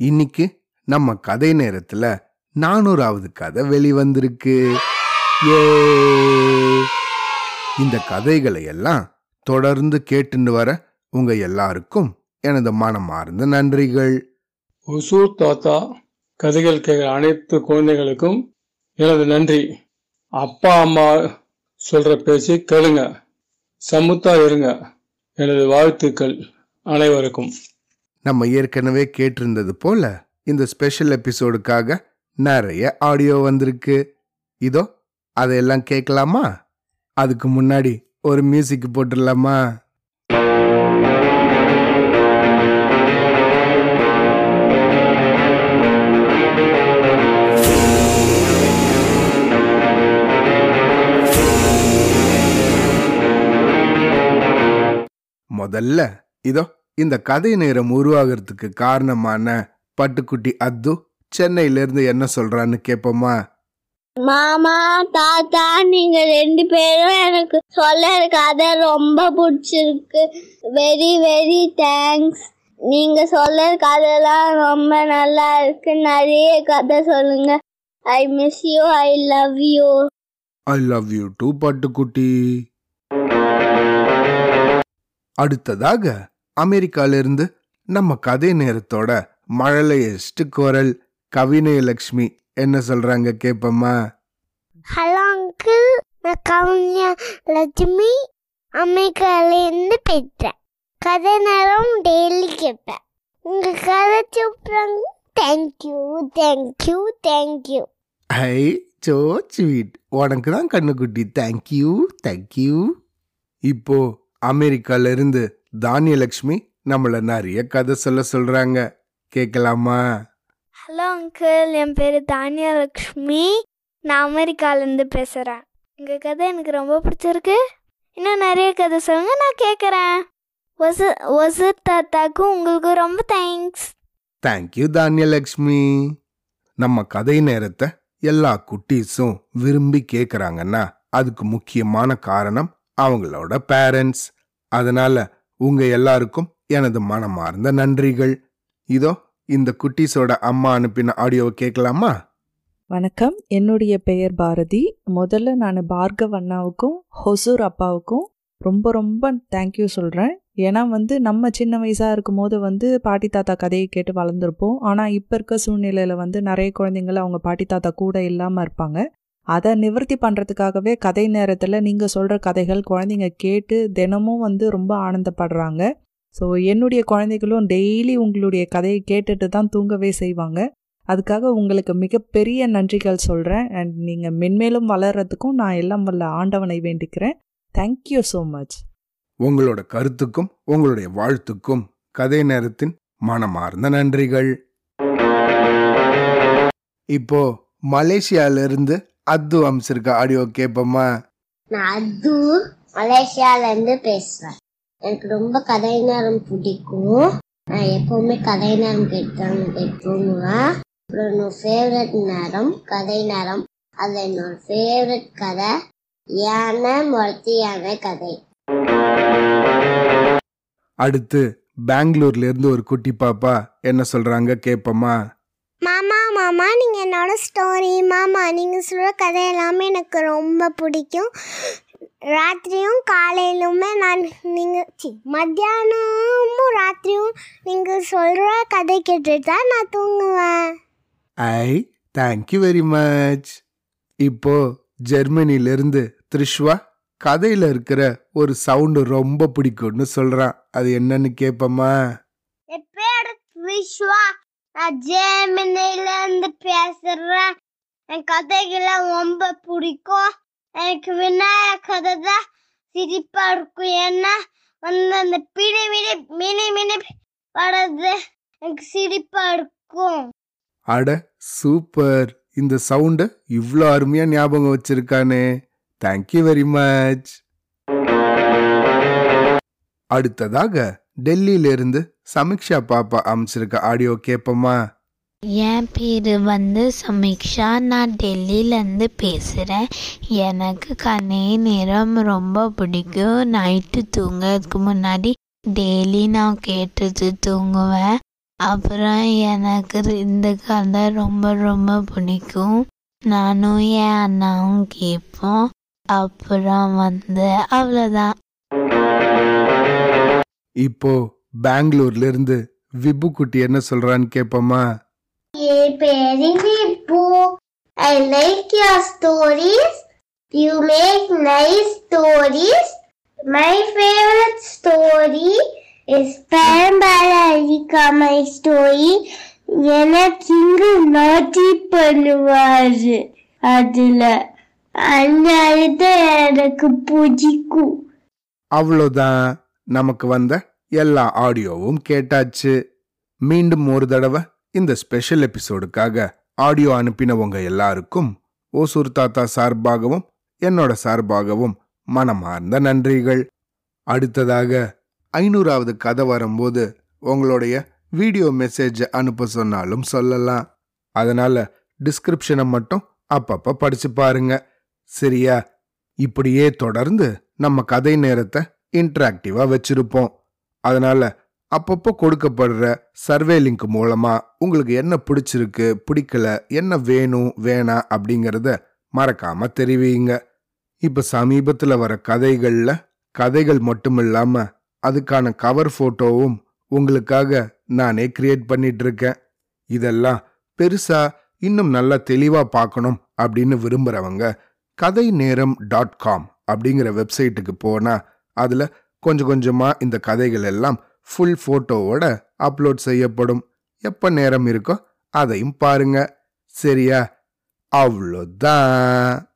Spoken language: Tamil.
இன்னைக்கு நம்ம கதை நேரத்துல நானூறாவது கதை வெளிவந்திருக்கு. ஏ. இந்த கதைகளை எல்லாம் தொடர்ந்து கேட்டுன்னு வர உங்க எல்லாருக்கும் எனது மனமார்ந்த நன்றிகள். ஒசூர் தாத்தா கதைகள் கேட்குற அனைத்து குழந்தைகளுக்கும் எனது நன்றி. அப்பா அம்மா சொல்ற பேச்சு கேளுங்க. சமுத்தா இருங்க. எனது வாழ்த்துக்கள் அனைவருக்கும். நம்ம ஏற்கனவே கேட்டிருந்தது போல இந்த ஸ்பெஷல் எபிசோடுக்காக நிறைய ஆடியோ வந்திருக்கு. இதோ அதையெல்லாம் கேட்கலாமா? அதுக்கு முன்னாடி ஒரு மியூசிக் போட்டுடலாமா? முதல்ல இதோ இந்த கதை நேரம் உருவாகிறதுக்கு காரணமான பட்டுக்குட்டி அத்து சென்னையில இருந்து என்ன சொல்றான்னு கேட்போமா மாமா தாத்தா நீங்க ரெண்டு பேரும் எனக்கு சொல்ல கதை ரொம்ப பிடிச்சிருக்கு. வெரி வெரி தேங்க்ஸ் நீங்க சொல்ல கதைலாம் ரொம்ப நல்லா இருக்கு. நிறைய கதை சொல்லுங்க. I miss you I love you I love you too பட்டுக்குட்டி. அடுத்ததாக அமெரிக்கால இருந்து நம்ம கதை நேரத்தோட மழலையஸ்ட் குரல் கவினயலக்ஷ்மி என்ன சொல்றாங்க கேப்போமா? ஹலோ அங்கிள் நான் கவுன்யா லட்சுமி அமெரிக்காலேருந்து பேசுகிறேன் கதை நேரம் டெய்லி கேட்பேன் உங்கள் கதை சூப்பராங்க thank you thank you thank you I so sweet உனக்கு தான் கண்ணுக்குட்டி. தேங்க்யூ தேங்க்யூ இப்போ அமெரிக்கால இருந்து தானியலக்ஷ்மி நம்மள நிறைய கதை சொல்ல சொல்றாங்க. கேட்கலாமா ஹலோ அங்கிள் என் பேர் தானியலக்ஷ்மி. நான் அமெரிக்காலேருந்து பேசுகிறேன் உங்கள் கதை எனக்கு ரொம்ப பிடிச்சிருக்கு. இன்னும் நிறைய கதை சொல்லுங்க நான் கேட்குறேன் ஒசு ஒசு தாத்தாக்கும் உங்களுக்கும் ரொம்ப தேங்க்ஸ் தேங்க்யூ தானியலக்ஷ்மி. நம்ம கதை நேரத்தை எல்லா குட்டீஸும் விரும்பி கேட்குறாங்கன்னா அதுக்கு முக்கியமான காரணம் அவங்களோட பேரண்ட்ஸ் அதனால உங்க எல்லாருக்கும் எனது மனமார்ந்த நன்றிகள். இதோ இந்த குட்டீஸோட அம்மா அனுப்பின ஆடியோவை கேட்கலாமா? வணக்கம். என்னுடைய பெயர் பாரதி. முதல்ல நான் பார்கவ் அண்ணாவுக்கும் ஹொசூர் அப்பாவுக்கும் ரொம்ப ரொம்ப தேங்க்யூ சொல்கிறேன் ஏன்னா வந்து நம்ம சின்ன வயசாக இருக்கும் போது வந்து பாட்டி தாத்தா கதையை கேட்டு வளர்ந்துருப்போம். ஆனால் இப்போ இருக்க சூழ்நிலையில் வந்து நிறைய குழந்தைங்கள அவங்க பாட்டி தாத்தா கூட இல்லாமல் இருப்பாங்க. அதை நிவர்த்தி பண்ணுறதுக்காகவே கதை நேரத்தில் நீங்கள் சொல்கிற கதைகள் குழந்தைங்க கேட்டு தினமும் வந்து ரொம்ப ஆனந்தப்படுறாங்க. ஸோ என்னுடைய குழந்தைகளும் டெய்லி உங்களுடைய கதையை கேட்டுட்டு தான் தூங்கவே செய்வாங்க. அதுக்காக உங்களுக்கு மிகப்பெரிய நன்றிகள் சொல்கிறேன் அண்ட் நீங்கள் மென்மேலும் வளர்கிறதுக்கும் நான் எல்லாம் வல்ல ஆண்டவனை வேண்டிக்கிறேன். தேங்க்யூ ஸோ மச் உங்களோட கருத்துக்கும் உங்களுடைய வாழ்த்துக்கும் கதை நேரத்தின் மனமார்ந்த நன்றிகள். இப்போ மலேசியாவிலிருந்து அத்து அம்சிருக்க ஆடியோ கேட்போமா நான் அது மலேசியாலேருந்து பேசுகிறேன் எனக்கு ரொம்ப கதை நேரம் பிடிக்கும். நான் எப்பவுமே கதை நேரம் கேட்டாங்க கேட்டுருவேன் அப்புறம் என்னோட ஃபேவரட் நேரம் கதை நேரம். அது என்னோட ஃபேவரட் கதை யானை முரத்தி யானை கதை. அடுத்து பெங்களூர்ல இருந்து ஒரு குட்டி பாப்பா என்ன சொல்றாங்க கேட்போமா மாமா நீங்கள் என்னோட ஸ்டோரி மாமா நீங்கள் சொல்கிற கதை எல்லாமே எனக்கு ரொம்ப பிடிக்கும். ராத்திரியும் காலையிலுமே நான் நீங்கள் சி மத்தியானமும் ராத்திரியும் நீங்கள் சொல்கிற கதை கேட்டுட்டு தான் நான் தூங்குவேன். ஐ தேங்க்யூ வெரி மச் இப்போ ஜெர்மனில இருந்து த்ரிஷ்வா கதையில இருக்கிற ஒரு சவுண்டு ரொம்ப பிடிக்கும்னு சொல்றான். அது என்னன்னு கேட்போமா விஸ்வா நான் இருந்து பேசுகிறேன் என் கதைகள்லாம் ரொம்ப பிடிக்கும். எனக்கு விநாயகர் கதை தான் சிரிப்பாக இருக்கும். ஏன்னா வந்து அந்த பிடி மினி மினி மினி வர்றது எனக்கு சிரிப்பாக இருக்கும். அட சூப்பர். இந்த சவுண்டு இவ்வளோ அருமையா ஞாபகம் வச்சிருக்கானே. தேங்க்யூ வெரி மச் அடுத்ததாக டெல்லியிலிருந்து சமீக்ஷா பாப்பா அமைச்சிருக்க ஆடியோ கேட்போமா என் பேர் வந்து சமீக்ஷா. நான் டெல்லியிலேருந்து பேசுகிறேன் எனக்கு கனே நேரம் ரொம்ப பிடிக்கும். நைட்டு தூங்குறதுக்கு முன்னாடி டெய்லி நான் கேட்டுட்டு தூங்குவேன். அப்புறம் எனக்கு இந்த கதை ரொம்ப ரொம்ப பிடிக்கும். நானும் என் அண்ணாவும் கேட்போம். அப்புறம் வந்து அவ்வளோதான் இப்போ பெங்களூர்ல இருந்து விபு குட்டி என்ன சொல்றான்னு கேப்போமா? என் பேரு Vippu I like your stories you make nice stories my favourite story is பேரம்பாலிகா my story எனக்கு இங்கு நாட்டி பண்ணுவாரு. அதுல அதனால எனக்கு பிடிக்கும் அவ்வளோதான். நமக்கு வந்த எல்லா ஆடியோவும் கேட்டாச்சு. மீண்டும் ஒரு தடவை இந்த ஸ்பெஷல் எபிசோடுக்காக ஆடியோ அனுப்பினவங்க எல்லாருக்கும் ஓசூர் தாத்தா சார்பாகவும் என்னோட சார்பாகவும் மனமார்ந்த நன்றிகள். அடுத்ததாக ஐநூறாவது கதை வரும்போது உங்களுடைய வீடியோ மெசேஜ் அனுப்ப சொன்னாலும் சொல்லலாம். அதனால டிஸ்கிரிப்ஷனை மட்டும் அப்பப்ப படிச்சு பாருங்க. சரியா? இப்படியே தொடர்ந்து நம்ம கதை நேரத்தை இன்டராக்டிவா வச்சிருப்போம். அதனால அப்பப்போ கொடுக்கப்படுற சர்வே லிங்க் மூலமா உங்களுக்கு என்ன பிடிச்சிருக்கு பிடிக்கல என்ன வேணும் வேணாம் அப்படிங்கறத மறக்காம தெரிவிங்க. இப்ப சமீபத்துல வர கதைகள்ல கதைகள் மட்டும் இல்லாம அதுக்கான கவர் போட்டோவும் உங்களுக்காக நானே கிரியேட் பண்ணிட்டு இருக்கேன் இதெல்லாம் பெருசா இன்னும் நல்லா தெளிவா பார்க்கணும் அப்படின்னு விரும்புறவங்க கதை நேரம் டாட் காம் அப்படிங்கிற வெப்சைட்டுக்கு போனா அதுல கொஞ்சம் கொஞ்சமா இந்த கதைகள் எல்லாம் ஃபுல் ஃபோட்டோவோட அப்லோட் செய்யப்படும். எப்ப நேரம் இருக்கோ அதையும் பாருங்க. சரியா? அவ்வளோதான்.